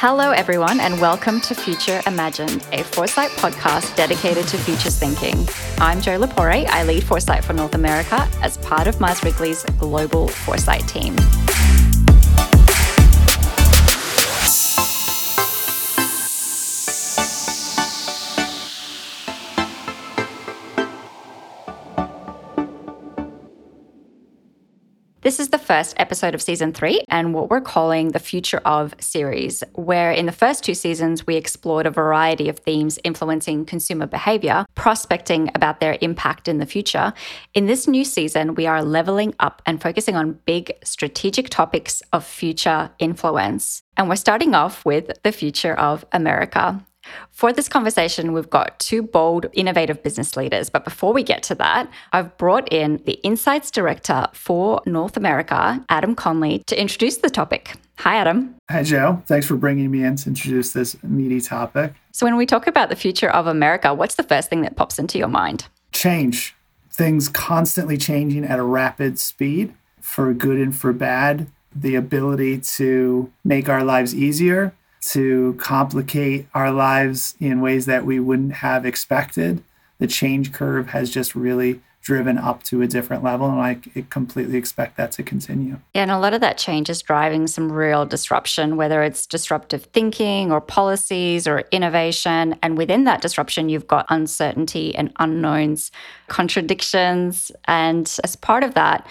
Hello, everyone, and welcome to Future Imagined, a Foresight podcast dedicated to futures thinking. I'm Jo Lapore. I lead Foresight for North America as part of Mars Wrigley's global Foresight team. First episode of season three and what we're calling the Future of series, where in the first two seasons, we explored a variety of themes influencing consumer behavior, prospecting about their impact in the future. In this new season, we are leveling up and focusing on big strategic topics of future influence. And we're starting off with the future of America. For this conversation, we've got two bold, innovative business leaders. But before we get to that, I've brought in the Insights Director for North America, Adam Conley, to introduce the topic. Hi, Adam. Hi, Joe. Thanks for bringing me in to introduce this meaty topic. So, when we talk about the future of America, what's the first thing that pops into your mind? Change. Things constantly changing at a rapid speed for good and for bad. The ability to make our lives easier to complicate our lives in ways that we wouldn't have expected. The change curve has just really driven up to a different level and I completely expect that to continue. Yeah, and a lot of that change is driving some real disruption whether it's disruptive thinking or policies or innovation and within that disruption you've got uncertainty and unknowns, contradictions and as part of that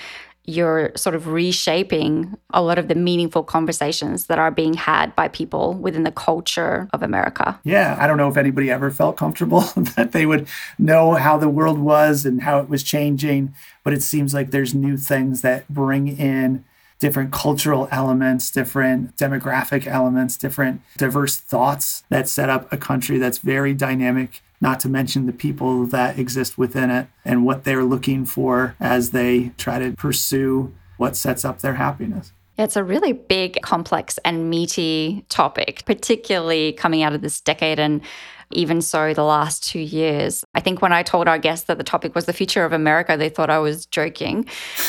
you're sort of reshaping a lot of the meaningful conversations that are being had by people within the culture of America. Yeah, I don't know if anybody ever felt comfortable that they would know how the world was and how it was changing, but it seems like there's new things that bring in different cultural elements, different demographic elements, different diverse thoughts that set up a country that's very dynamic not to mention the people that exist within it and what they're looking for as they try to pursue what sets up their happiness. It's a really big, complex, and meaty topic, particularly coming out of this decade and even so the last two years. I think when I told our guests that the topic was the future of America, they thought I was joking.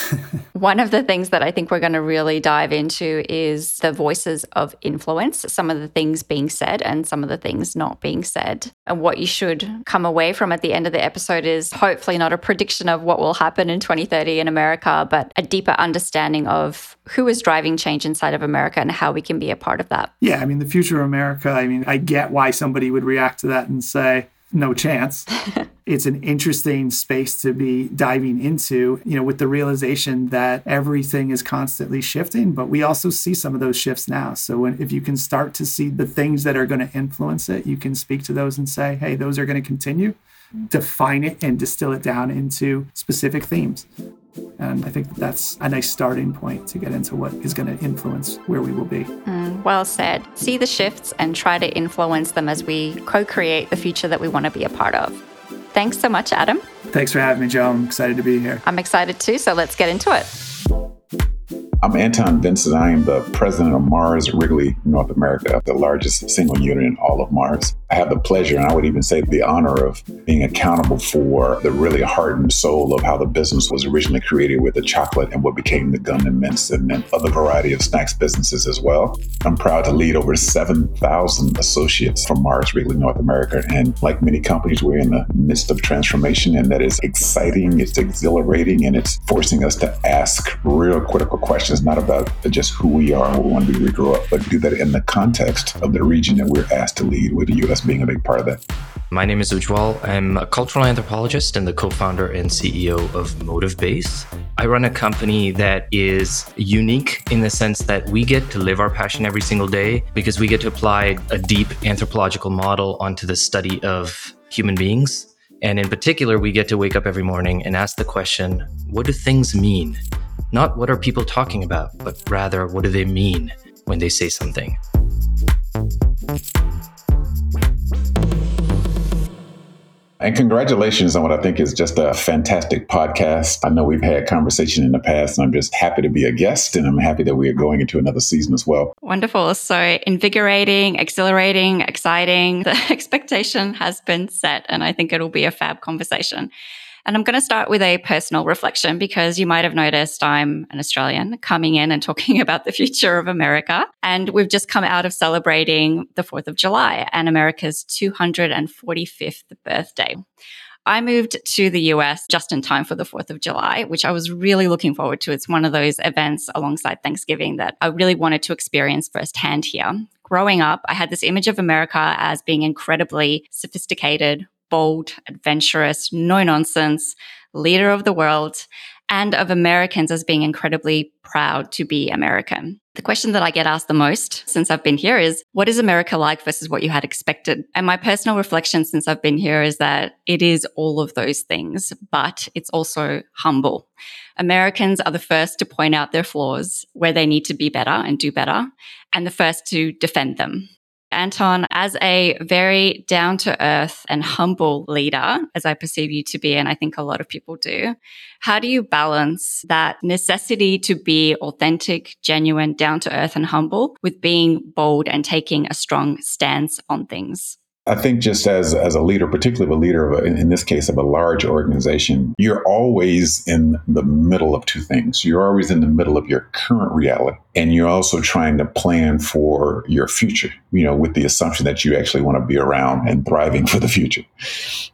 One of the things that I think we're going to really dive into is the voices of influence, some of the things being said and some of the things not being said. And what you should come away from at the end of the episode is hopefully not a prediction of what will happen in 2030 in America, but a deeper understanding of who is driving change inside of America and how we can be a part of that. Yeah, I mean, the future of America, I mean, I get why somebody would react to that and say, no chance. it's an interesting space to be diving into, you know, with the realization that everything is constantly shifting, but we also see some of those shifts now. So when, if you can start to see the things that are going to influence it, you can speak to those and say, hey, those are going to continue. Define it and distill it down into specific themes. And I think that's a nice starting point to get into what is going to influence where we will be. Mm, well said. See the shifts and try to influence them as we co create the future that we want to be a part of. Thanks so much, Adam. Thanks for having me, Joe. I'm excited to be here. I'm excited too. So let's get into it. I'm Anton Vincent. I am the president of Mars Wrigley North America, the largest single unit in all of Mars. I have the pleasure, and I would even say the honor of being accountable for the really heart and soul of how the business was originally created with the chocolate and what became the gum and mints and, and other variety of snacks businesses as well. I'm proud to lead over 7,000 associates from Mars Wrigley North America. And like many companies, we're in the midst of transformation, and that is exciting, it's exhilarating, and it's forcing us to ask real critical questions, not about just who we are what we want to be we grow up, but do that in the context of the region that we're asked to lead with the U.S being a big part of that. My name is Ujwal. I'm a cultural anthropologist and the co founder and CEO of Motive Base. I run a company that is unique in the sense that we get to live our passion every single day because we get to apply a deep anthropological model onto the study of human beings. And in particular, we get to wake up every morning and ask the question what do things mean? Not what are people talking about, but rather what do they mean when they say something? And congratulations on what I think is just a fantastic podcast. I know we've had conversation in the past, and I'm just happy to be a guest, and I'm happy that we are going into another season as well. Wonderful. So invigorating, exhilarating, exciting. The expectation has been set, and I think it'll be a fab conversation. And I'm going to start with a personal reflection because you might have noticed I'm an Australian coming in and talking about the future of America. And we've just come out of celebrating the 4th of July and America's 245th birthday. I moved to the US just in time for the 4th of July, which I was really looking forward to. It's one of those events alongside Thanksgiving that I really wanted to experience firsthand here. Growing up, I had this image of America as being incredibly sophisticated, bold, adventurous, no nonsense, leader of the world and of Americans as being incredibly proud to be American. The question that I get asked the most since I've been here is what is America like versus what you had expected? And my personal reflection since I've been here is that it is all of those things, but it's also humble. Americans are the first to point out their flaws where they need to be better and do better, and the first to defend them. Anton, as a very down to earth and humble leader, as I perceive you to be, and I think a lot of people do, how do you balance that necessity to be authentic, genuine, down to earth, and humble with being bold and taking a strong stance on things? I think just as as a leader, particularly a leader of a, in this case of a large organization, you're always in the middle of two things. You're always in the middle of your current reality, and you're also trying to plan for your future. You know, with the assumption that you actually want to be around and thriving for the future.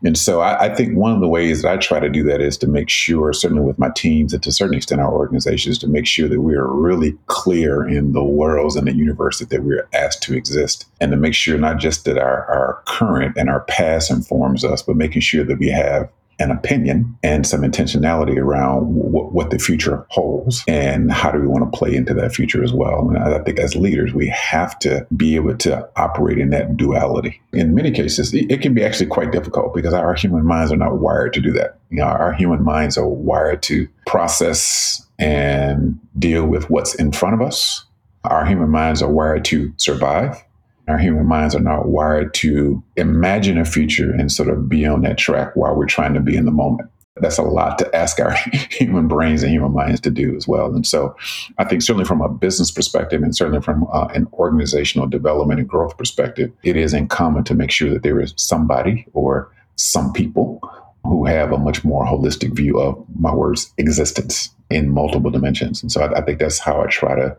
And so, I, I think one of the ways that I try to do that is to make sure, certainly with my teams, and to a certain extent our organizations, to make sure that we are really clear in the worlds and the universe that we're asked to exist, and to make sure not just that our our current and our past informs us, but making sure that we have an opinion and some intentionality around w- what the future holds and how do we want to play into that future as well. And I think as leaders, we have to be able to operate in that duality. In many cases, it, it can be actually quite difficult because our human minds are not wired to do that. You know, our human minds are wired to process and deal with what's in front of us. Our human minds are wired to survive our human minds are not wired to imagine a future and sort of be on that track while we're trying to be in the moment. That's a lot to ask our human brains and human minds to do as well. And so I think certainly from a business perspective and certainly from uh, an organizational development and growth perspective, it is incumbent to make sure that there is somebody or some people who have a much more holistic view of my words existence in multiple dimensions. And so I, I think that's how I try to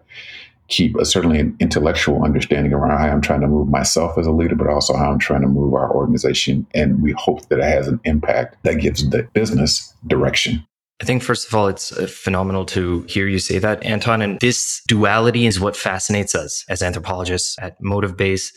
keep a, certainly an intellectual understanding around how I'm trying to move myself as a leader, but also how I'm trying to move our organization. And we hope that it has an impact that gives the business direction. I think, first of all, it's uh, phenomenal to hear you say that, Anton. And this duality is what fascinates us as anthropologists at Motive Base.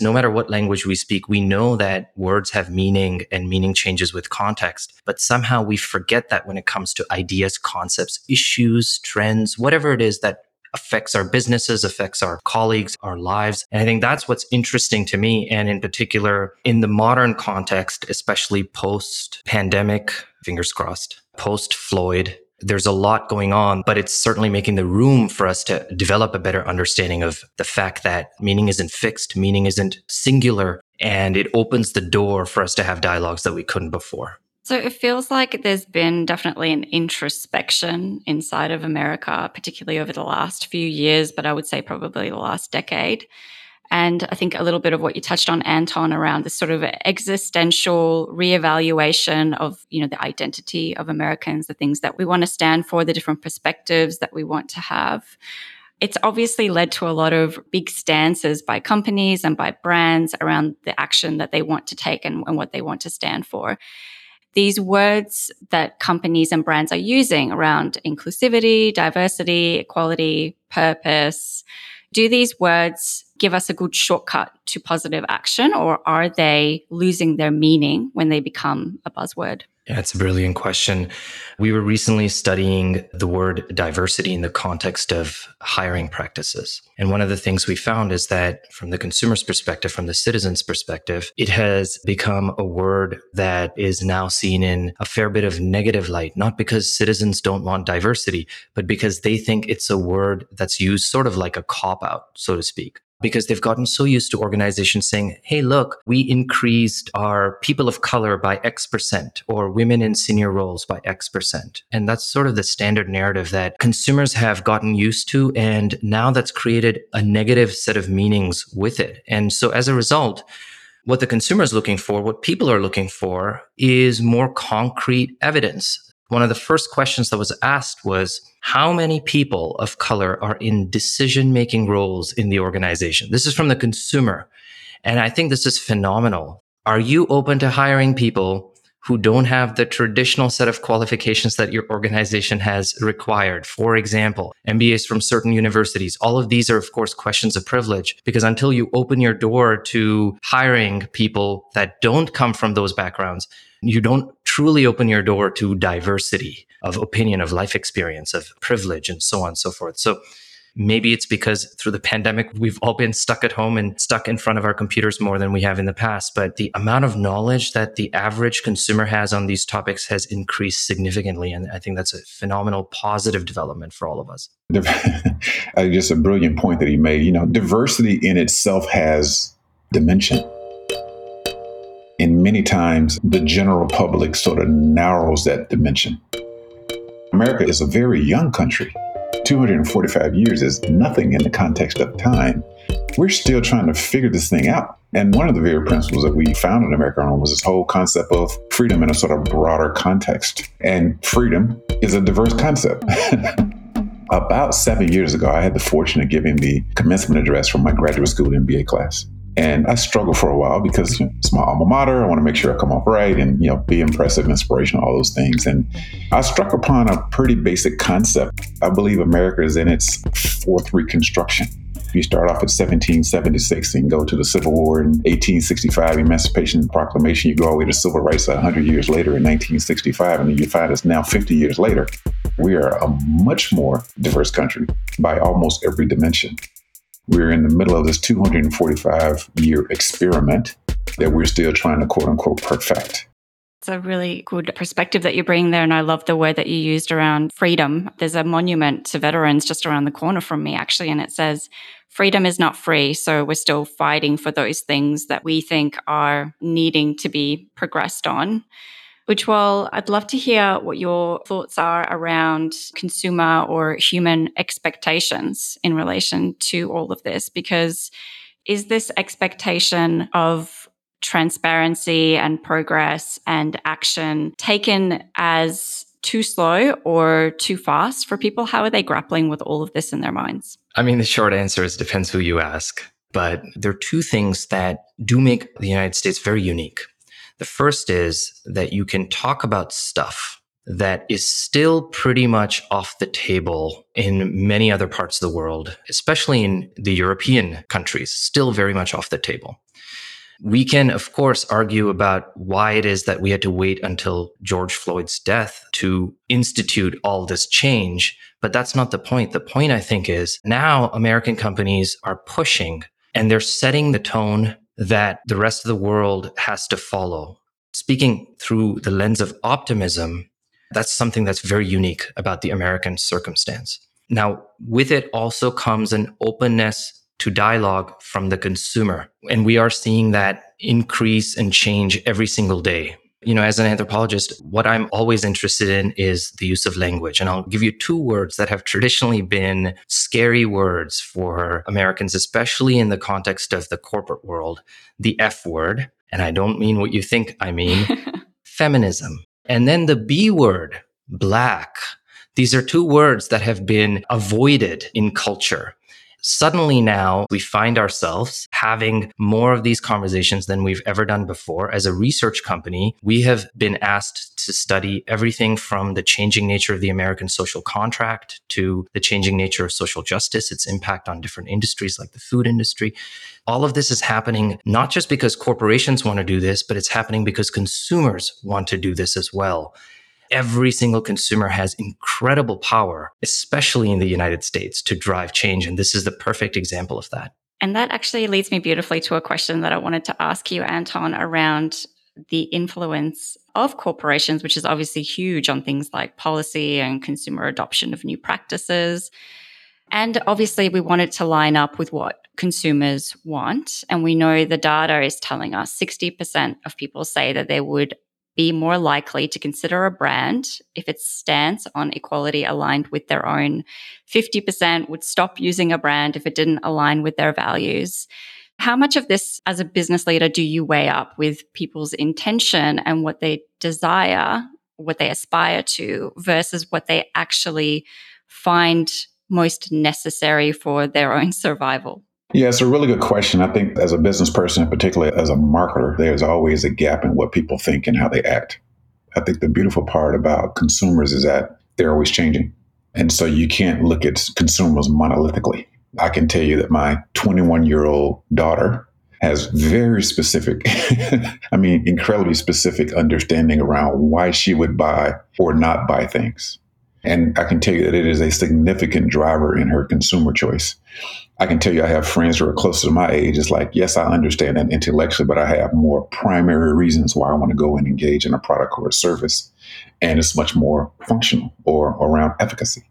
No matter what language we speak, we know that words have meaning and meaning changes with context. But somehow we forget that when it comes to ideas, concepts, issues, trends, whatever it is that affects our businesses, affects our colleagues, our lives. And I think that's what's interesting to me. And in particular, in the modern context, especially post pandemic, fingers crossed, post Floyd, there's a lot going on, but it's certainly making the room for us to develop a better understanding of the fact that meaning isn't fixed, meaning isn't singular, and it opens the door for us to have dialogues that we couldn't before. So it feels like there's been definitely an introspection inside of America, particularly over the last few years, but I would say probably the last decade. And I think a little bit of what you touched on, Anton, around this sort of existential reevaluation of, you know, the identity of Americans, the things that we want to stand for, the different perspectives that we want to have. It's obviously led to a lot of big stances by companies and by brands around the action that they want to take and, and what they want to stand for these words that companies and brands are using around inclusivity, diversity, equality, purpose, do these words give us a good shortcut to positive action or are they losing their meaning when they become a buzzword? Yeah, it's a brilliant question. We were recently studying the word diversity in the context of hiring practices. And one of the things we found is that from the consumer's perspective, from the citizen's perspective, it has become a word that is now seen in a fair bit of negative light, not because citizens don't want diversity, but because they think it's a word that's used sort of like a cop out, so to speak because they've gotten so used to organizations saying, Hey, look, we increased our people of color by X percent or women in senior roles by X percent. And that's sort of the standard narrative that consumers have gotten used to. And now that's created a negative set of meanings with it. And so as a result, what the consumer is looking for, what people are looking for is more concrete evidence. One of the first questions that was asked was, how many people of color are in decision making roles in the organization? This is from the consumer. And I think this is phenomenal. Are you open to hiring people who don't have the traditional set of qualifications that your organization has required. For example, MBAs from certain universities. All of these are, of course, questions of privilege because until you open your door to hiring people that don't come from those backgrounds, you don't truly open your door to diversity of opinion, of life experience, of privilege, and so on and so forth. So Maybe it's because through the pandemic, we've all been stuck at home and stuck in front of our computers more than we have in the past. But the amount of knowledge that the average consumer has on these topics has increased significantly. And I think that's a phenomenal positive development for all of us. Just a brilliant point that he made. You know, diversity in itself has dimension. Many times the general public sort of narrows that dimension. America is a very young country 245 years is nothing in the context of time. We're still trying to figure this thing out. And one of the very principles that we found in America was this whole concept of freedom in a sort of broader context. And freedom is a diverse concept. About seven years ago, I had the fortune of giving the commencement address for my graduate school MBA class. And I struggled for a while because you know, it's my alma mater. I want to make sure I come off right and you know be impressive, inspirational, all those things. And I struck upon a pretty basic concept. I believe America is in its fourth Reconstruction. You start off at 1776 and go to the Civil War in 1865, Emancipation Proclamation. You go all the way to civil rights 100 years later in 1965, and you find us now 50 years later. We are a much more diverse country by almost every dimension. We're in the middle of this 245 year experiment that we're still trying to quote unquote perfect. It's a really good perspective that you bring there. And I love the word that you used around freedom. There's a monument to veterans just around the corner from me, actually, and it says, Freedom is not free. So we're still fighting for those things that we think are needing to be progressed on. Ujwal, I'd love to hear what your thoughts are around consumer or human expectations in relation to all of this, because is this expectation of transparency and progress and action taken as too slow or too fast for people? How are they grappling with all of this in their minds? I mean, the short answer is depends who you ask. But there are two things that do make the United States very unique. The first is that you can talk about stuff that is still pretty much off the table in many other parts of the world, especially in the European countries, still very much off the table. We can, of course, argue about why it is that we had to wait until George Floyd's death to institute all this change, but that's not the point. The point, I think, is now American companies are pushing and they're setting the tone that the rest of the world has to follow. Speaking through the lens of optimism, that's something that's very unique about the American circumstance. Now, with it also comes an openness to dialogue from the consumer. And we are seeing that increase and change every single day you know, as an anthropologist, what I'm always interested in is the use of language. And I'll give you two words that have traditionally been scary words for Americans, especially in the context of the corporate world the F word. And I don't mean what you think I mean feminism. And then the B word, black. These are two words that have been avoided in culture. Suddenly now we find ourselves having more of these conversations than we've ever done before. As a research company, we have been asked to study everything from the changing nature of the American social contract to the changing nature of social justice, its impact on different industries like the food industry. All of this is happening not just because corporations want to do this, but it's happening because consumers want to do this as well every single consumer has incredible power, especially in the United States, to drive change. And this is the perfect example of that. And that actually leads me beautifully to a question that I wanted to ask you, Anton, around the influence of corporations, which is obviously huge on things like policy and consumer adoption of new practices. And obviously, we want it to line up with what consumers want. And we know the data is telling us 60% of people say that they would be more likely to consider a brand if its stance on equality aligned with their own. 50% would stop using a brand if it didn't align with their values. How much of this as a business leader do you weigh up with people's intention and what they desire, what they aspire to, versus what they actually find most necessary for their own survival? Yeah, it's a really good question. I think as a business person, particularly as a marketer, there's always a gap in what people think and how they act. I think the beautiful part about consumers is that they're always changing. And so you can't look at consumers monolithically. I can tell you that my 21 year old daughter has very specific, I mean, incredibly specific understanding around why she would buy or not buy things. And I can tell you that it is a significant driver in her consumer choice. I can tell you I have friends who are closer to my age. It's like, yes, I understand that intellectually, but I have more primary reasons why I want to go and engage in a product or a service. And it's much more functional or around efficacy.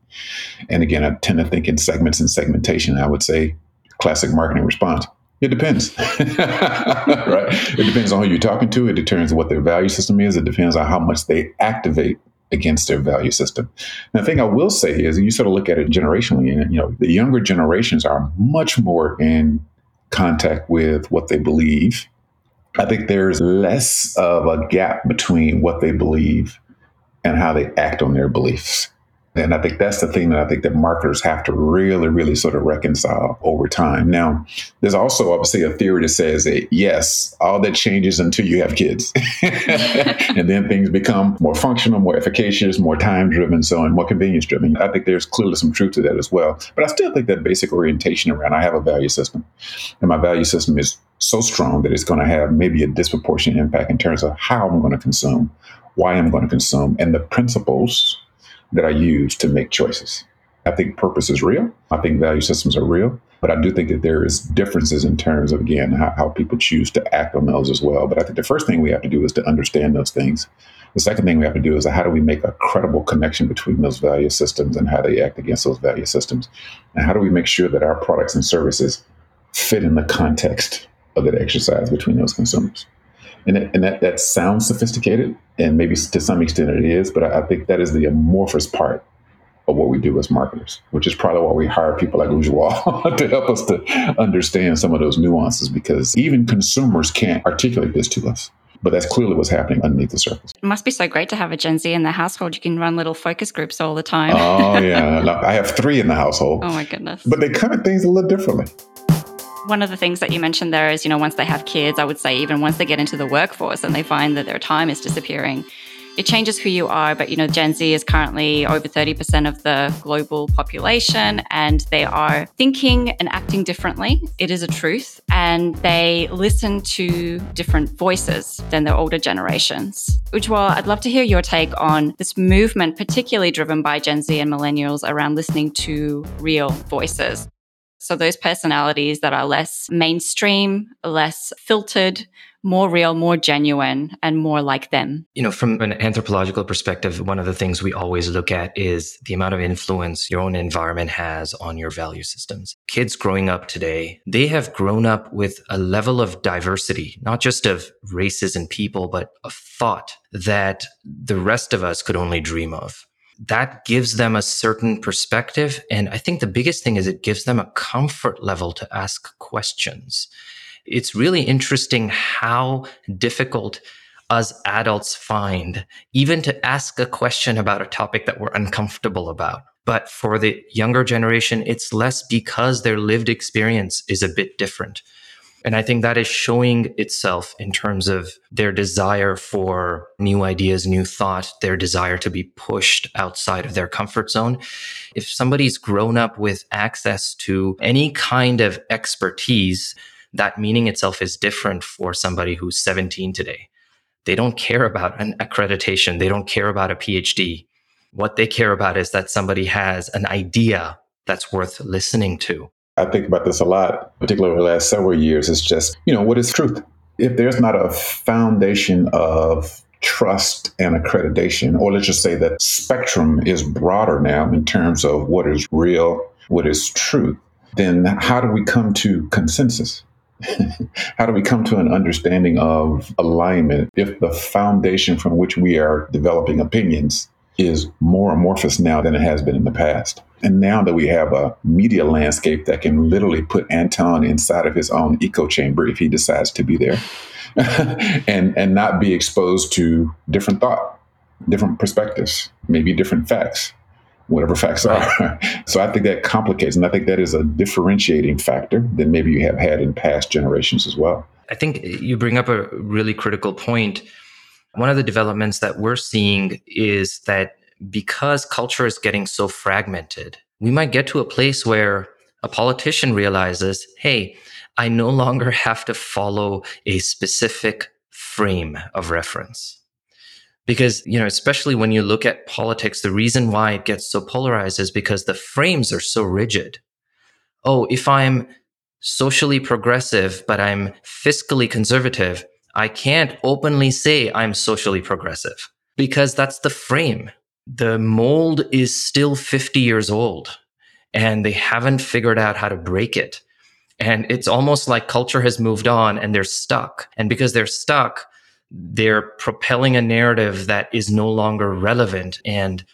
And again, I tend to think in segments and segmentation. I would say classic marketing response. It depends, right? It depends on who you're talking to. It determines what their value system is. It depends on how much they activate against their value system. And the thing I will say is, and you sort of look at it generationally, and you know, the younger generations are much more in contact with what they believe. I think there's less of a gap between what they believe and how they act on their beliefs. And I think that's the thing that I think that marketers have to really, really sort of reconcile over time. Now, there's also obviously a theory that says that yes, all that changes until you have kids. and then things become more functional, more efficacious, more time driven, so on, more convenience driven. I think there's clearly some truth to that as well. But I still think that basic orientation around I have a value system. And my value system is so strong that it's going to have maybe a disproportionate impact in terms of how I'm going to consume, why I'm going to consume, and the principles that I use to make choices. I think purpose is real. I think value systems are real. But I do think that there is differences in terms of, again, how, how, people choose to act on those as well. But I think the first thing we have to do is to understand those things. The second thing we have to do is how do we make a credible connection between those value systems and how they act against those value systems? And how do we make sure that our products and services fit in the context of that exercise between those consumers? And, it, and that, that sounds sophisticated, and maybe to some extent it is, but I, I think that is the amorphous part of what we do as marketers, which is probably why we hire people like Ujwal to help us to understand some of those nuances because even consumers can't articulate this to us. But that's clearly what's happening underneath the surface. It must be so great to have a Gen Z in the household. You can run little focus groups all the time. oh, yeah. I have three in the household. Oh, my goodness. But they come at things a little differently one of the things that you mentioned there is, you know, once they have kids, I would say even once they get into the workforce and they find that their time is disappearing, it changes who you are. But, you know, Gen Z is currently over 30% of the global population and they are thinking and acting differently. It is a truth. And they listen to different voices than their older generations. Ujwal, I'd love to hear your take on this movement, particularly driven by Gen Z and millennials around listening to real voices. So, those personalities that are less mainstream, less filtered, more real, more genuine, and more like them. You know, from an anthropological perspective, one of the things we always look at is the amount of influence your own environment has on your value systems. Kids growing up today, they have grown up with a level of diversity, not just of races and people, but of thought that the rest of us could only dream of that gives them a certain perspective. And I think the biggest thing is it gives them a comfort level to ask questions. It's really interesting how difficult us adults find even to ask a question about a topic that we're uncomfortable about. But for the younger generation, it's less because their lived experience is a bit different. And I think that is showing itself in terms of their desire for new ideas, new thought, their desire to be pushed outside of their comfort zone. If somebody's grown up with access to any kind of expertise, that meaning itself is different for somebody who's 17 today. They don't care about an accreditation. They don't care about a PhD. What they care about is that somebody has an idea that's worth listening to. I think about this a lot, particularly over the last several years. It's just, you know, what is truth? If there's not a foundation of trust and accreditation, or let's just say that spectrum is broader now in terms of what is real, what is truth, then how do we come to consensus? how do we come to an understanding of alignment if the foundation from which we are developing opinions is more amorphous now than it has been in the past. And now that we have a media landscape that can literally put Anton inside of his own echo chamber if he decides to be there and, and not be exposed to different thought, different perspectives, maybe different facts, whatever facts are. so I think that complicates, and I think that is a differentiating factor that maybe you have had in past generations as well. I think you bring up a really critical point. One of the developments that we're seeing is that because culture is getting so fragmented, we might get to a place where a politician realizes, hey, I no longer have to follow a specific frame of reference. Because, you know, especially when you look at politics, the reason why it gets so polarized is because the frames are so rigid. Oh, if I'm socially progressive, but I'm fiscally conservative, I can't openly say I'm socially progressive because that's the frame the mold is still 50 years old and they haven't figured out how to break it. And it's almost like culture has moved on and they're stuck. And because they're stuck, they're propelling a narrative that is no longer relevant and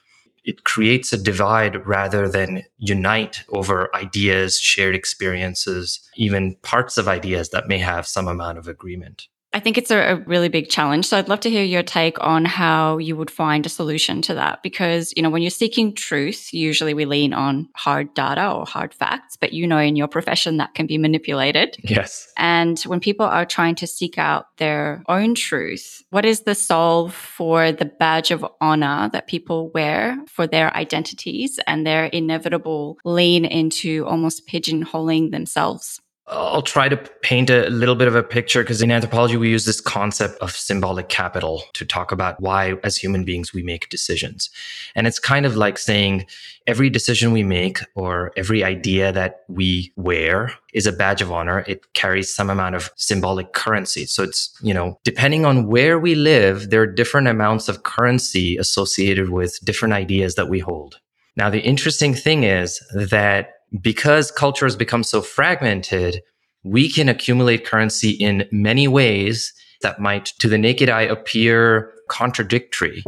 it creates a divide rather than unite over ideas, shared experiences, even parts of ideas that may have some amount of agreement. I think it's a, a, really big challenge. So I'd love to hear your take on how you would find a solution to that. Because, you know, when you're seeking truth, usually we lean on hard data or hard facts, but you know, in your profession, that can be manipulated. Yes. And when people are trying to seek out their own truth, what is the solve for the badge of honor that people wear for their identities and their inevitable lean into almost pigeonholing themselves? I'll try to paint a little bit of a picture because in anthropology, we use this concept of symbolic capital to talk about why, as human beings, we make decisions. And it's kind of like saying every decision we make or every idea that we wear is a badge of honor. It carries some amount of symbolic currency. So it's, you know, depending on where we live, there are different amounts of currency associated with different ideas that we hold. Now, the interesting thing is that because culture has become so fragmented, we can accumulate currency in many ways that might, to the naked eye, appear contradictory.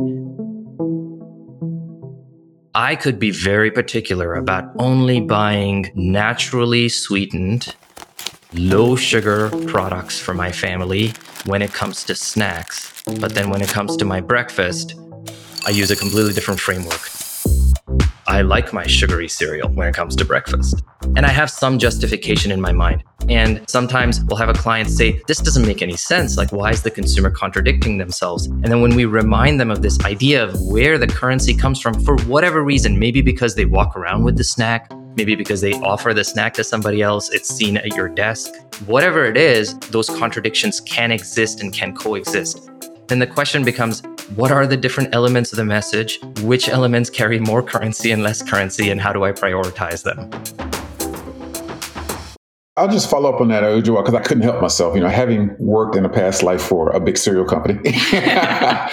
I could be very particular about only buying naturally sweetened, low sugar products for my family when it comes to snacks. But then when it comes to my breakfast, I use a completely different framework. I like my sugary cereal when it comes to breakfast. And I have some justification in my mind. And sometimes we'll have a client say, This doesn't make any sense. Like, why is the consumer contradicting themselves? And then when we remind them of this idea of where the currency comes from, for whatever reason, maybe because they walk around with the snack, maybe because they offer the snack to somebody else, it's seen at your desk, whatever it is, those contradictions can exist and can coexist. Then the question becomes what are the different elements of the message? Which elements carry more currency and less currency, and how do I prioritize them? I'll just follow up on that, Ujwal, because I couldn't help myself. You know, having worked in a past life for a big cereal company, that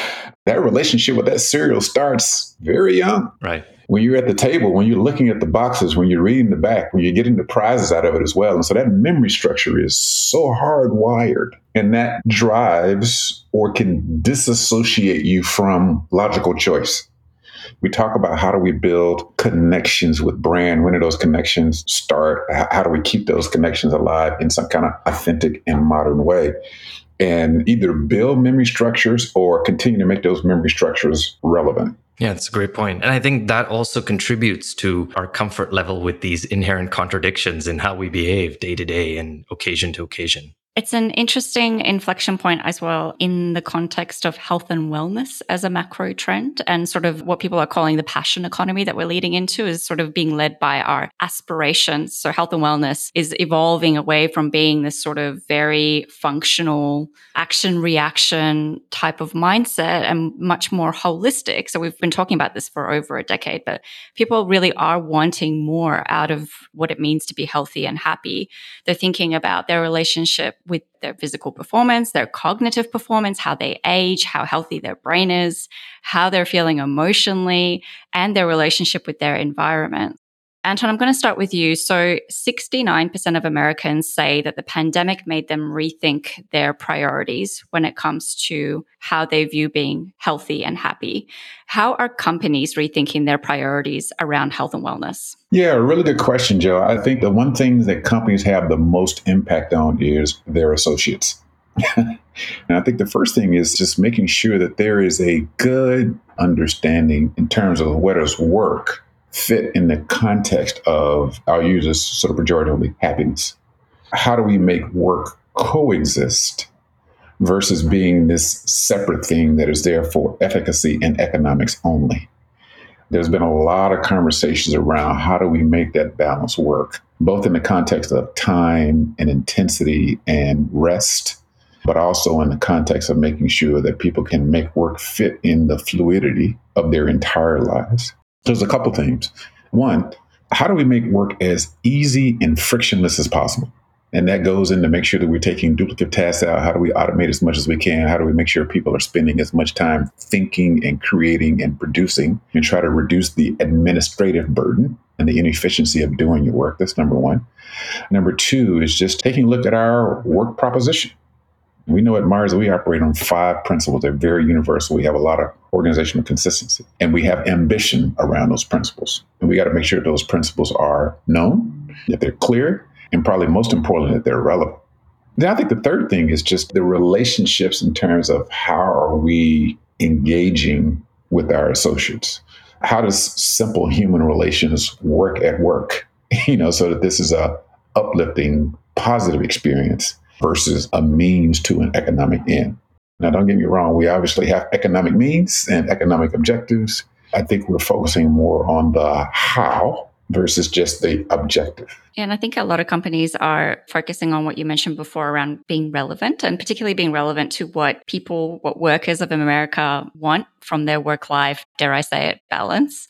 relationship with that cereal starts very young. Right when you're at the table, when you're looking at the boxes, when you're reading the back, when you're getting the prizes out of it as well. And so that memory structure is so hardwired and that drives or can disassociate you from logical choice. We talk about how do we build connections with brand? When do those connections start? How do we keep those connections alive in some kind of authentic and modern way? And either build memory structures or continue to make those memory structures relevant. Yeah, it's a great point. And I think that also contributes to our comfort level with these inherent contradictions in how we behave day to day and occasion to occasion. It's an interesting inflection point as well in the context of health and wellness as a macro trend and sort of what people are calling the passion economy that we're leading into is sort of being led by our aspirations. So health and wellness is evolving away from being this sort of very functional action reaction type of mindset and much more holistic. So we've been talking about this for over a decade, but people really are wanting more out of what it means to be healthy and happy. They're thinking about their relationship with their physical performance, their cognitive performance, how they age, how healthy their brain is, how they're feeling emotionally, and their relationship with their environment. Anton, I'm going to start with you. So, 69% of Americans say that the pandemic made them rethink their priorities when it comes to how they view being healthy and happy. How are companies rethinking their priorities around health and wellness? Yeah, really good question, Joe. I think the one thing that companies have the most impact on is their associates. and I think the first thing is just making sure that there is a good understanding in terms of where does work fit in the context of, I'll use this sort of pejoratively, happiness. How do we make work coexist versus being this separate thing that is there for efficacy and economics only? There's been a lot of conversations around how do we make that balance work, both in the context of time and intensity and rest, but also in the context of making sure that people can make work fit in the fluidity of their entire lives. There's a couple things. One, how do we make work as easy and frictionless as possible? And that goes in to make sure that we're taking duplicate tasks out. How do we automate as much as we can? How do we make sure people are spending as much time thinking and creating and producing and try to reduce the administrative burden and the inefficiency of doing your work? That's number one. Number two is just taking a look at our work proposition. We know at Mars we operate on five principles. They're very universal. We have a lot of organizational consistency and we have ambition around those principles. And we got to make sure those principles are known, that they're clear, and probably most importantly, that they're relevant. Then I think the third thing is just the relationships in terms of how are we engaging with our associates? How does simple human relations work at work? You know, so that this is a uplifting, positive experience versus a means to an economic end. Now, don't get me wrong, we obviously have economic means and economic objectives. I think we're focusing more on the how versus just the objective. And I think a lot of companies are focusing on what you mentioned before around being relevant and particularly being relevant to what people, what workers of America want from their work life, dare I say it, balance.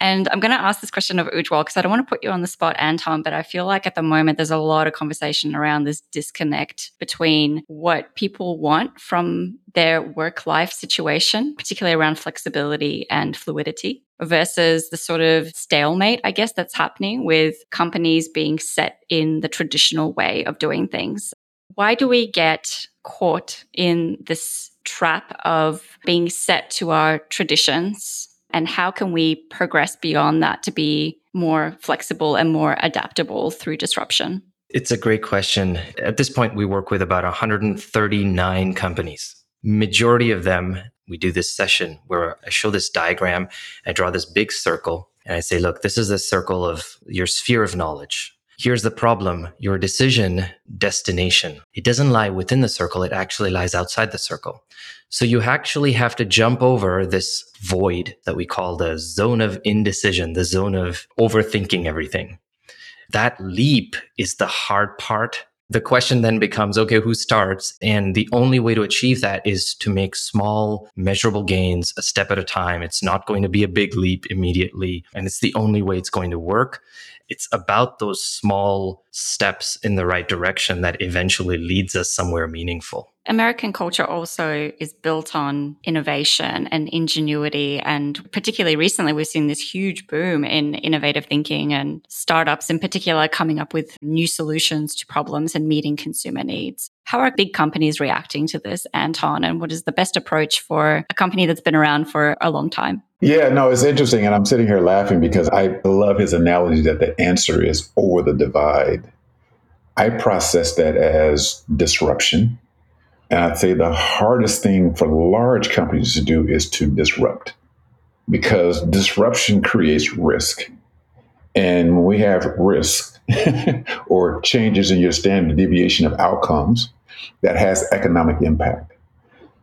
And I'm going to ask this question of Ujwal because I don't want to put you on the spot, Anton, but I feel like at the moment there's a lot of conversation around this disconnect between what people want from their work life situation, particularly around flexibility and fluidity, versus the sort of stalemate, I guess, that's happening with companies being set in the traditional way of doing things. Why do we get caught in this trap of being set to our traditions and how can we progress beyond that to be more flexible and more adaptable through disruption? It's a great question. At this point, we work with about 139 companies. Majority of them, we do this session where I show this diagram, I draw this big circle, and I say, look, this is the circle of your sphere of knowledge. Here's the problem. Your decision destination. It doesn't lie within the circle. It actually lies outside the circle. So you actually have to jump over this void that we call the zone of indecision, the zone of overthinking everything. That leap is the hard part. The question then becomes, okay, who starts? And the only way to achieve that is to make small, measurable gains a step at a time. It's not going to be a big leap immediately. And it's the only way it's going to work it's about those small steps in the right direction that eventually leads us somewhere meaningful. American culture also is built on innovation and ingenuity. And particularly recently, we've seen this huge boom in innovative thinking and startups in particular coming up with new solutions to problems and meeting consumer needs. How are big companies reacting to this, Anton? And what is the best approach for a company that's been around for a long time? Yeah, no, it's interesting. And I'm sitting here laughing because I love his analogy that the answer is over the divide. I process that as disruption. And I'd say the hardest thing for large companies to do is to disrupt because disruption creates risk. And when we have risk or changes in your standard deviation of outcomes, that has economic impact.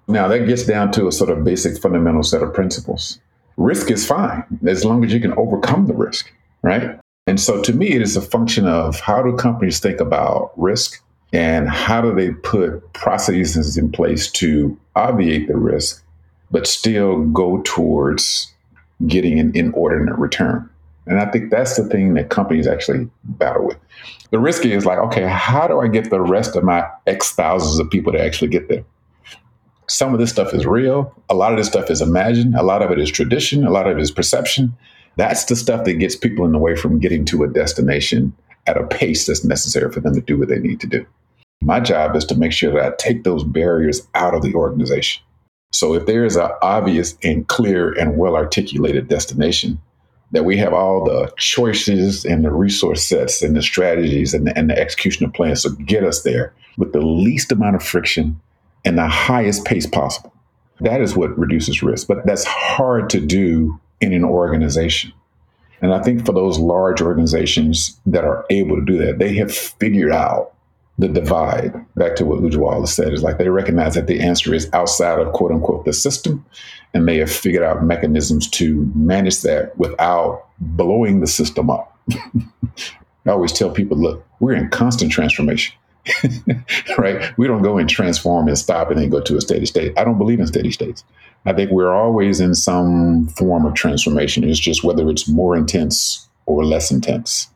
Now, that gets down to a sort of basic fundamental set of principles risk is fine as long as you can overcome the risk, right? And so to me, it is a function of how do companies think about risk and how do they put processes in place to obviate the risk, but still go towards getting an inordinate return. And I think that's the thing that companies actually battle with. The risk is like, okay, how do I get the rest of my X thousands of people to actually get there? some of this stuff is real. A lot of this stuff is imagined. A lot of it is tradition. A lot of it is perception. That's the stuff that gets people in the way from getting to a destination at a pace that's necessary for them to do what they need to do. My job is to make sure that I take those barriers out of the organization. So if there is an obvious and clear and well articulated destination, that we have all the choices and the resource sets and the strategies and the, and the execution of plans to get us there with the least amount of friction and the highest pace possible. That is what reduces risk. But that's hard to do in an organization. And I think for those large organizations that are able to do that, they have figured out the divide. Back to what Ujwala said, is like they recognize that the answer is outside of quote unquote the system, and they have figured out mechanisms to manage that without blowing the system up. I always tell people, look, we're in constant transformation. right? We don't go and transform and stop and then go to a steady state. I don't believe in steady states. I think we're always in some form of transformation. It's just whether it's more intense or less intense.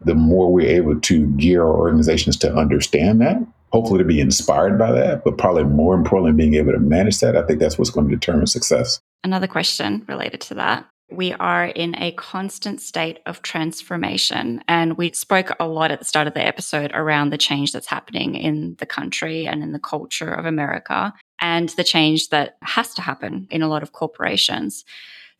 The more we're able to gear our organizations to understand that, hopefully to be inspired by that, but probably more importantly, being able to manage that, I think that's what's going to determine success. Another question related to that. We are in a constant state of transformation. And we spoke a lot at the start of the episode around the change that's happening in the country and in the culture of America and the change that has to happen in a lot of corporations.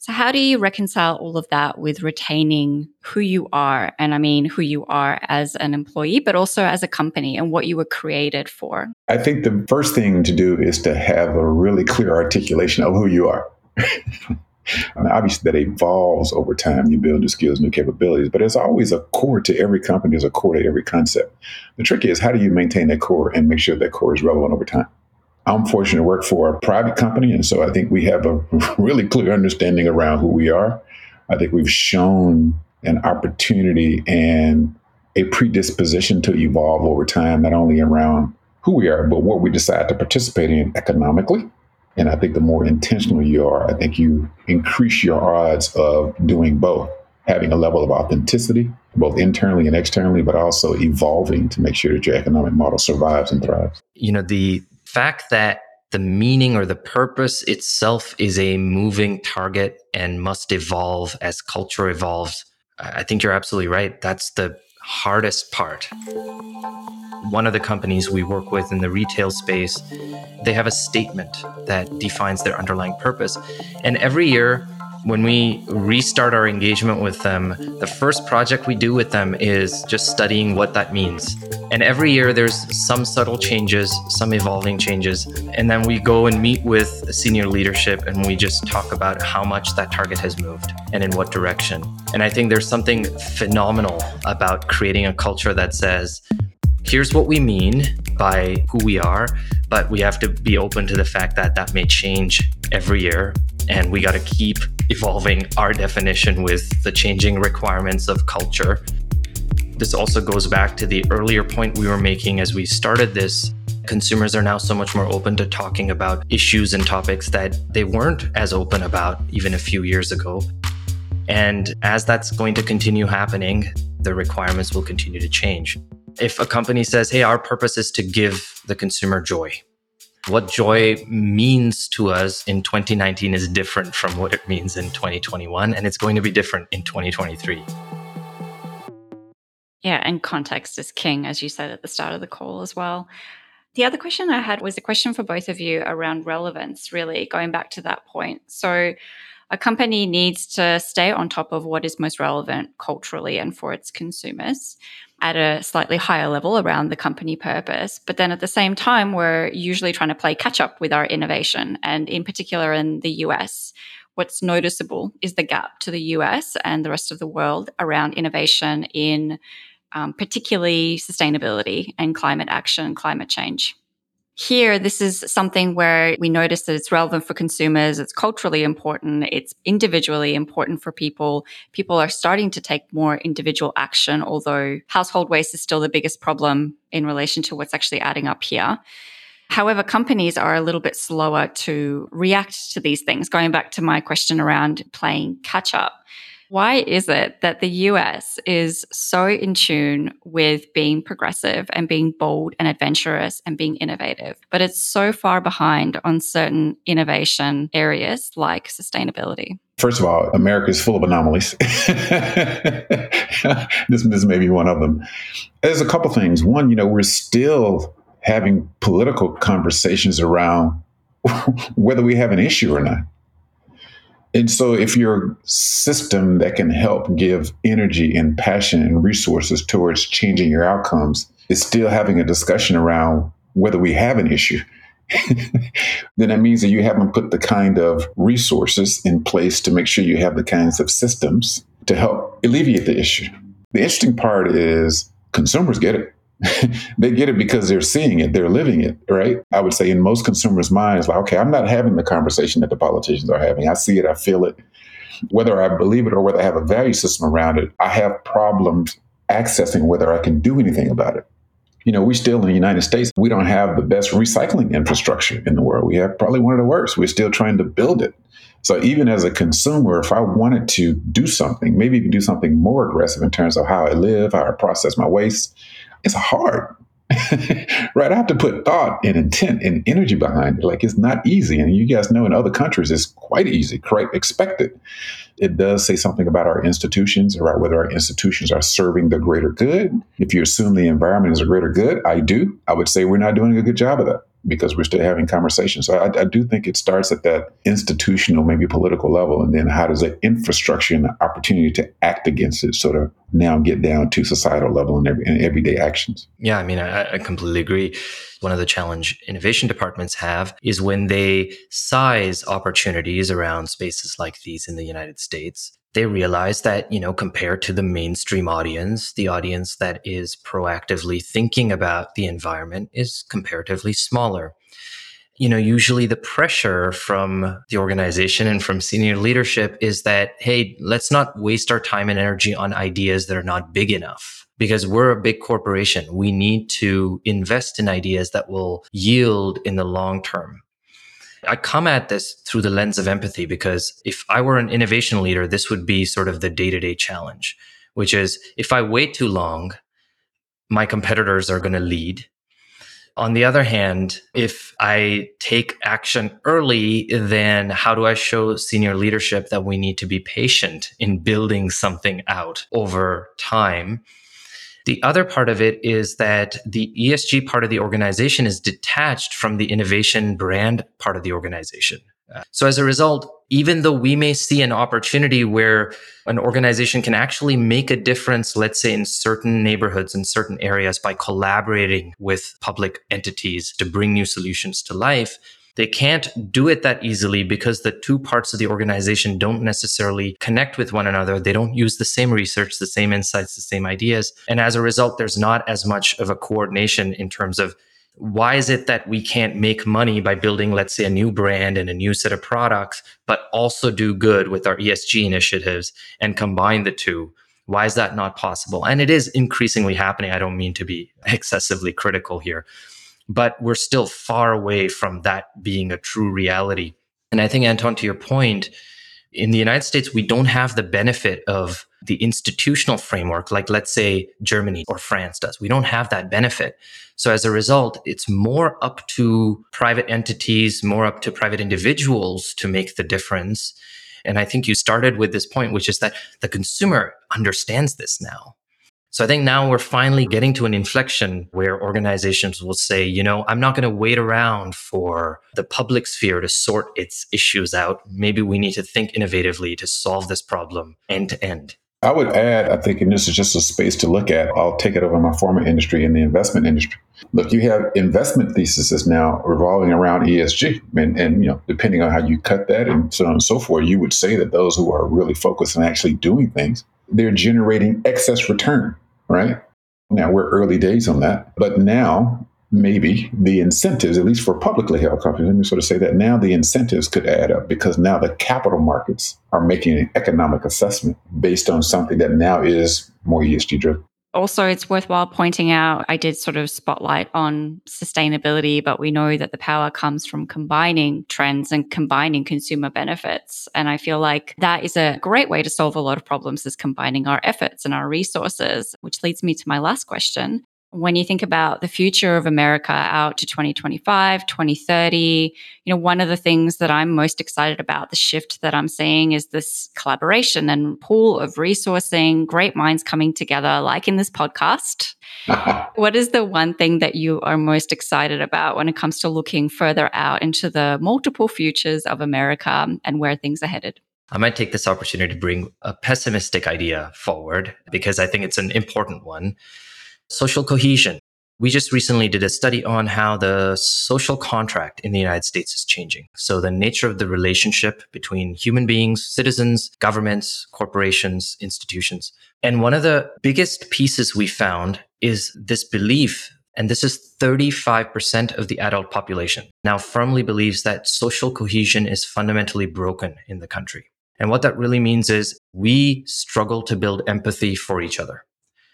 So, how do you reconcile all of that with retaining who you are? And I mean, who you are as an employee, but also as a company and what you were created for? I think the first thing to do is to have a really clear articulation of who you are. I mean, obviously, that evolves over time. You build new skills, new capabilities, but it's always a core to every company, there's a core to every concept. The trick is how do you maintain that core and make sure that core is relevant over time? I'm fortunate to work for a private company, and so I think we have a really clear understanding around who we are. I think we've shown an opportunity and a predisposition to evolve over time, not only around who we are, but what we decide to participate in economically. And I think the more intentional you are, I think you increase your odds of doing both, having a level of authenticity, both internally and externally, but also evolving to make sure that your economic model survives and thrives. You know, the fact that the meaning or the purpose itself is a moving target and must evolve as culture evolves. I think you're absolutely right. That's the hardest part. One of the companies we work with in the retail space, they have a statement that defines their underlying purpose. And every year, when we restart our engagement with them, the first project we do with them is just studying what that means. And every year there's some subtle changes, some evolving changes. And then we go and meet with senior leadership and we just talk about how much that target has moved and in what direction. And I think there's something phenomenal about creating a culture that says, here's what we mean by who we are, but we have to be open to the fact that that may change every year. And we got to keep evolving our definition with the changing requirements of culture. This also goes back to the earlier point we were making as we started this. Consumers are now so much more open to talking about issues and topics that they weren't as open about even a few years ago. And as that's going to continue happening, the requirements will continue to change. If a company says, hey, our purpose is to give the consumer joy, what joy means to us in 2019 is different from what it means in 2021, and it's going to be different in 2023. Yeah, and context is king, as you said at the start of the call as well. The other question I had was a question for both of you around relevance, really, going back to that point. So, a company needs to stay on top of what is most relevant culturally and for its consumers at a slightly higher level around the company purpose. But then at the same time, we're usually trying to play catch up with our innovation. And in particular, in the US, what's noticeable is the gap to the US and the rest of the world around innovation in um, particularly sustainability and climate action, climate change. Here, this is something where we notice that it's relevant for consumers, it's culturally important, it's individually important for people. People are starting to take more individual action, although household waste is still the biggest problem in relation to what's actually adding up here. However, companies are a little bit slower to react to these things. Going back to my question around playing catch up. Why is it that the US is so in tune with being progressive and being bold and adventurous and being innovative, but it's so far behind on certain innovation areas like sustainability? First of all, America is full of anomalies. this, this may be one of them. There's a couple things. One, you know, we're still having political conversations around whether we have an issue or not. And so, if your system that can help give energy and passion and resources towards changing your outcomes is still having a discussion around whether we have an issue, then that means that you haven't put the kind of resources in place to make sure you have the kinds of systems to help alleviate the issue. The interesting part is consumers get it. they get it because they're seeing it, they're living it, right? I would say in most consumers' minds, like, okay, I'm not having the conversation that the politicians are having. I see it, I feel it. Whether I believe it or whether I have a value system around it, I have problems accessing whether I can do anything about it. You know, we still in the United States, we don't have the best recycling infrastructure in the world. We have probably one of the worst. We're still trying to build it. So even as a consumer, if I wanted to do something, maybe even do something more aggressive in terms of how I live, how I process my waste, it's hard. right? I have to put thought and intent and energy behind it. Like it's not easy. And you guys know in other countries it's quite easy, quite expected. It does say something about our institutions, about whether our institutions are serving the greater good. If you assume the environment is a greater good, I do. I would say we're not doing a good job of that because we're still having conversations. So I, I, do think it starts at that institutional, maybe political level, and then how does the infrastructure and the opportunity to act against it sort of now get down to societal level and, every, everyday actions? Yeah, I mean, I, I completely agree. One of the challenge innovation departments have is when they size opportunities around spaces like these in the United States they realize that, you know, compared to the mainstream audience, the audience that is proactively thinking about the environment is comparatively smaller. You know, usually the pressure from the organization and from senior leadership is that, hey, let's not waste our time and energy on ideas that are not big enough because we're a big corporation. We need to invest in ideas that will yield in the long term. I come at this through the lens of empathy because if I were an innovation leader, this would be sort of the day to day challenge, which is if I wait too long, my competitors are going to lead. On the other hand, if I take action early, then how do I show senior leadership that we need to be patient in building something out over time? The other part of it is that the ESG part of the organization is detached from the innovation brand part of the organization. Uh, so as a result, even though we may see an opportunity where an organization can actually make a difference, let's say in certain neighborhoods in certain areas by collaborating with public entities to bring new solutions to life, they can't do it that easily because the two parts of the organization don't necessarily connect with one another. They don't use the same research, the same insights, the same ideas. And as a result, there's not as much of a coordination in terms of why is it that we can't make money by building, let's say, a new brand and a new set of products, but also do good with our ESG initiatives and combine the two? Why is that not possible? And it is increasingly happening. I don't mean to be excessively critical here but we're still far away from that being a true reality. And I think, Anton, to your point, in the United States, we don't have the benefit of the institutional framework, like let's say Germany or France does. We don't have that benefit. So as a result, it's more up to private entities, more up to private individuals to make the difference. And I think you started with this point, which is that the consumer understands this now. So I think now we're finally getting to an inflection where organizations will say, you know, I'm not going to wait around for the public sphere to sort its issues out. Maybe we need to think innovatively to solve this problem end to end. I would add, I think, and this is just a space to look at. I'll take it over my former industry in the investment industry. Look, you have investment theses now revolving around ESG. And, and, you know, depending on how you cut that and so on and so forth, you would say that those who are really focused on actually doing things they're generating excess return, right? Now we're early days on that, but now maybe the incentives, at least for publicly held companies, let me sort of say that now the incentives could add up because now the capital markets are making an economic assessment based on something that now is more ESG driven. Also, it's worthwhile pointing out I did sort of spotlight on sustainability, but we know that the power comes from combining trends and combining consumer benefits. And I feel like that is a great way to solve a lot of problems is combining our efforts and our resources, which leads me to my last question. When you think about the future of America out to 2025, 2030, you know, one of the things that I'm most excited about, the shift that I'm seeing is this collaboration and pool of resourcing, great minds coming together, like in this podcast. what is the one thing that you are most excited about when it comes to looking further out into the multiple futures of America and where things are headed? I might take this opportunity to bring a pessimistic idea forward because I think it's an important one social cohesion. We just recently did a study on how the social contract in the United States is changing. So the nature of the relationship between human beings, citizens, governments, corporations, institutions. And one of the biggest pieces we found is this belief and this is 35% of the adult population now firmly believes that social cohesion is fundamentally broken in the country. And what that really means is we struggle to build empathy for each other.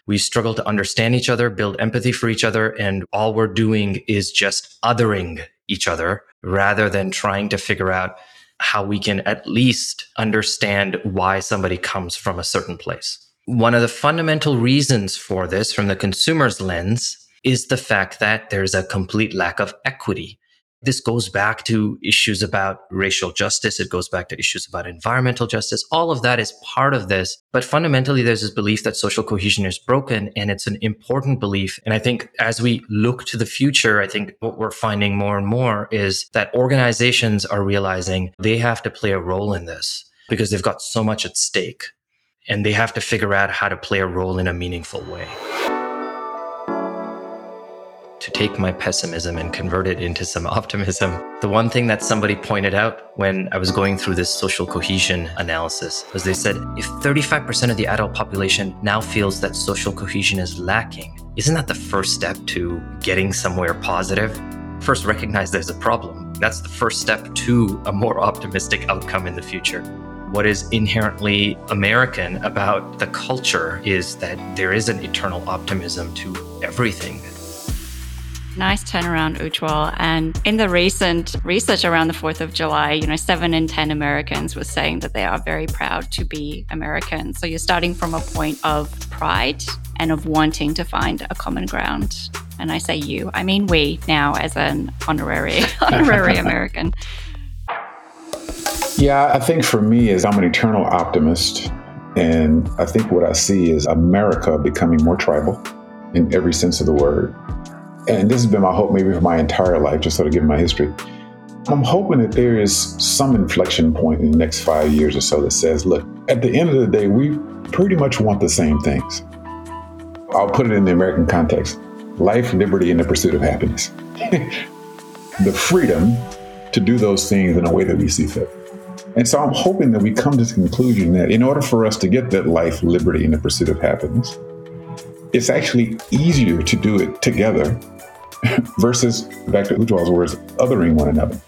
We struggle to understand each other, build empathy for each other, and all we're doing is just othering each other rather than trying to figure out how we can at least understand why somebody comes from a certain place. One of the fundamental reasons for this from the consumer's lens is the fact that there's a complete lack of equity this goes back to issues about racial justice. It goes back to issues about environmental justice. All of that is part of this. But fundamentally, there's this belief that social cohesion is broken and it's an important belief. And I think as we look to the future, I think what we're finding more and more is that organizations are realizing they have to play a role in this because they've got so much at stake and they have to figure out how to play a role in a meaningful way to take my pessimism and convert it into some optimism. The one thing that somebody pointed out when I was going through this social cohesion analysis was they said if 35% of the adult population now feels that social cohesion is lacking, isn't that the first step to getting somewhere positive? First, recognize there's a problem. That's the first step to a more optimistic outcome in the future what is inherently American about the culture is that there is an eternal optimism to everything. Nice turnaround, Ujwal. And in the recent research around the 4th of July, you know, seven in 10 Americans were saying that they are very proud to be American. So you're starting from a point of pride and of wanting to find a common ground. And I say you, I mean we now as an honorary honorary American. Yeah, I think for me is I'm an eternal optimist. And I think what I see is America becoming more tribal in every sense of the word and this has been my hope maybe for my entire life, just sort of given my history. I'm hoping that there is some inflection point in the next five years or so that says, look, at the end of the day, we pretty much want the same things. I'll put it in the American context life, liberty, and the pursuit of happiness. the freedom to do those things in a way that we see fit. And so I'm hoping that we come to the conclusion that in order for us to get that life, liberty, and the pursuit of happiness, it's actually easier to do it together versus, back to Ujwal's words, othering one another.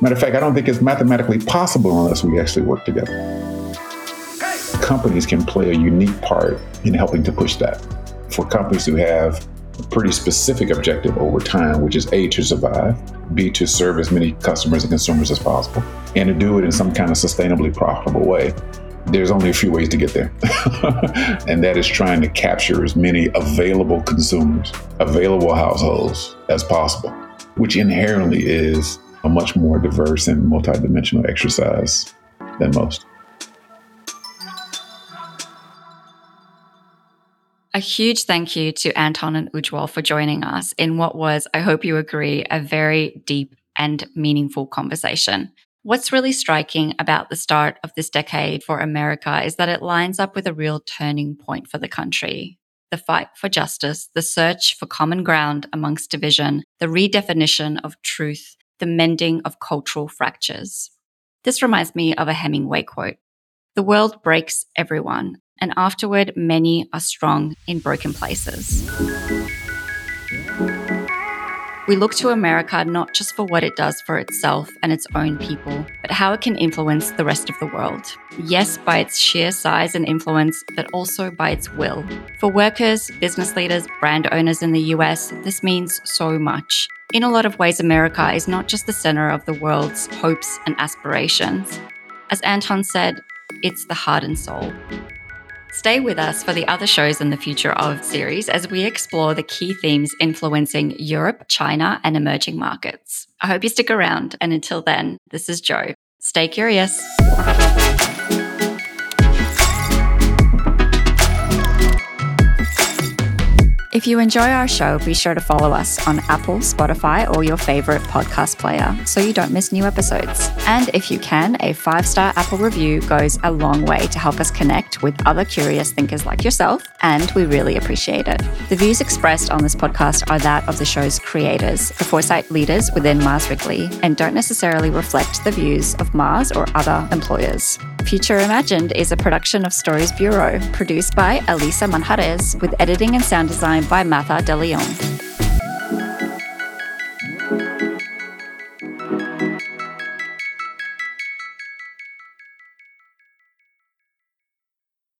Matter of fact, I don't think it's mathematically possible unless we actually work together. Companies can play a unique part in helping to push that. For companies who have a pretty specific objective over time, which is A, to survive, B, to serve as many customers and consumers as possible, and to do it in some kind of sustainably profitable way, there's only a few ways to get there. and that is trying to capture as many available consumers, available households as possible, which inherently is a much more diverse and multidimensional exercise than most. A huge thank you to Anton and Ujwal for joining us in what was, I hope you agree, a very deep and meaningful conversation. What's really striking about the start of this decade for America is that it lines up with a real turning point for the country. The fight for justice, the search for common ground amongst division, the redefinition of truth, the mending of cultural fractures. This reminds me of a Hemingway quote The world breaks everyone, and afterward, many are strong in broken places. We look to America not just for what it does for itself and its own people, but how it can influence the rest of the world. Yes, by its sheer size and influence, but also by its will. For workers, business leaders, brand owners in the US, this means so much. In a lot of ways, America is not just the center of the world's hopes and aspirations. As Anton said, it's the heart and soul. Stay with us for the other shows in the Future of series as we explore the key themes influencing Europe, China, and emerging markets. I hope you stick around. And until then, this is Jo. Stay curious. If you enjoy our show, be sure to follow us on Apple, Spotify, or your favorite podcast player so you don't miss new episodes. And if you can, a five star Apple review goes a long way to help us connect with other curious thinkers like yourself, and we really appreciate it. The views expressed on this podcast are that of the show's creators, the foresight leaders within Mars Wrigley, and don't necessarily reflect the views of Mars or other employers. Future Imagined is a production of Stories Bureau, produced by Elisa Manjares, with editing and sound design by Martha De Leon.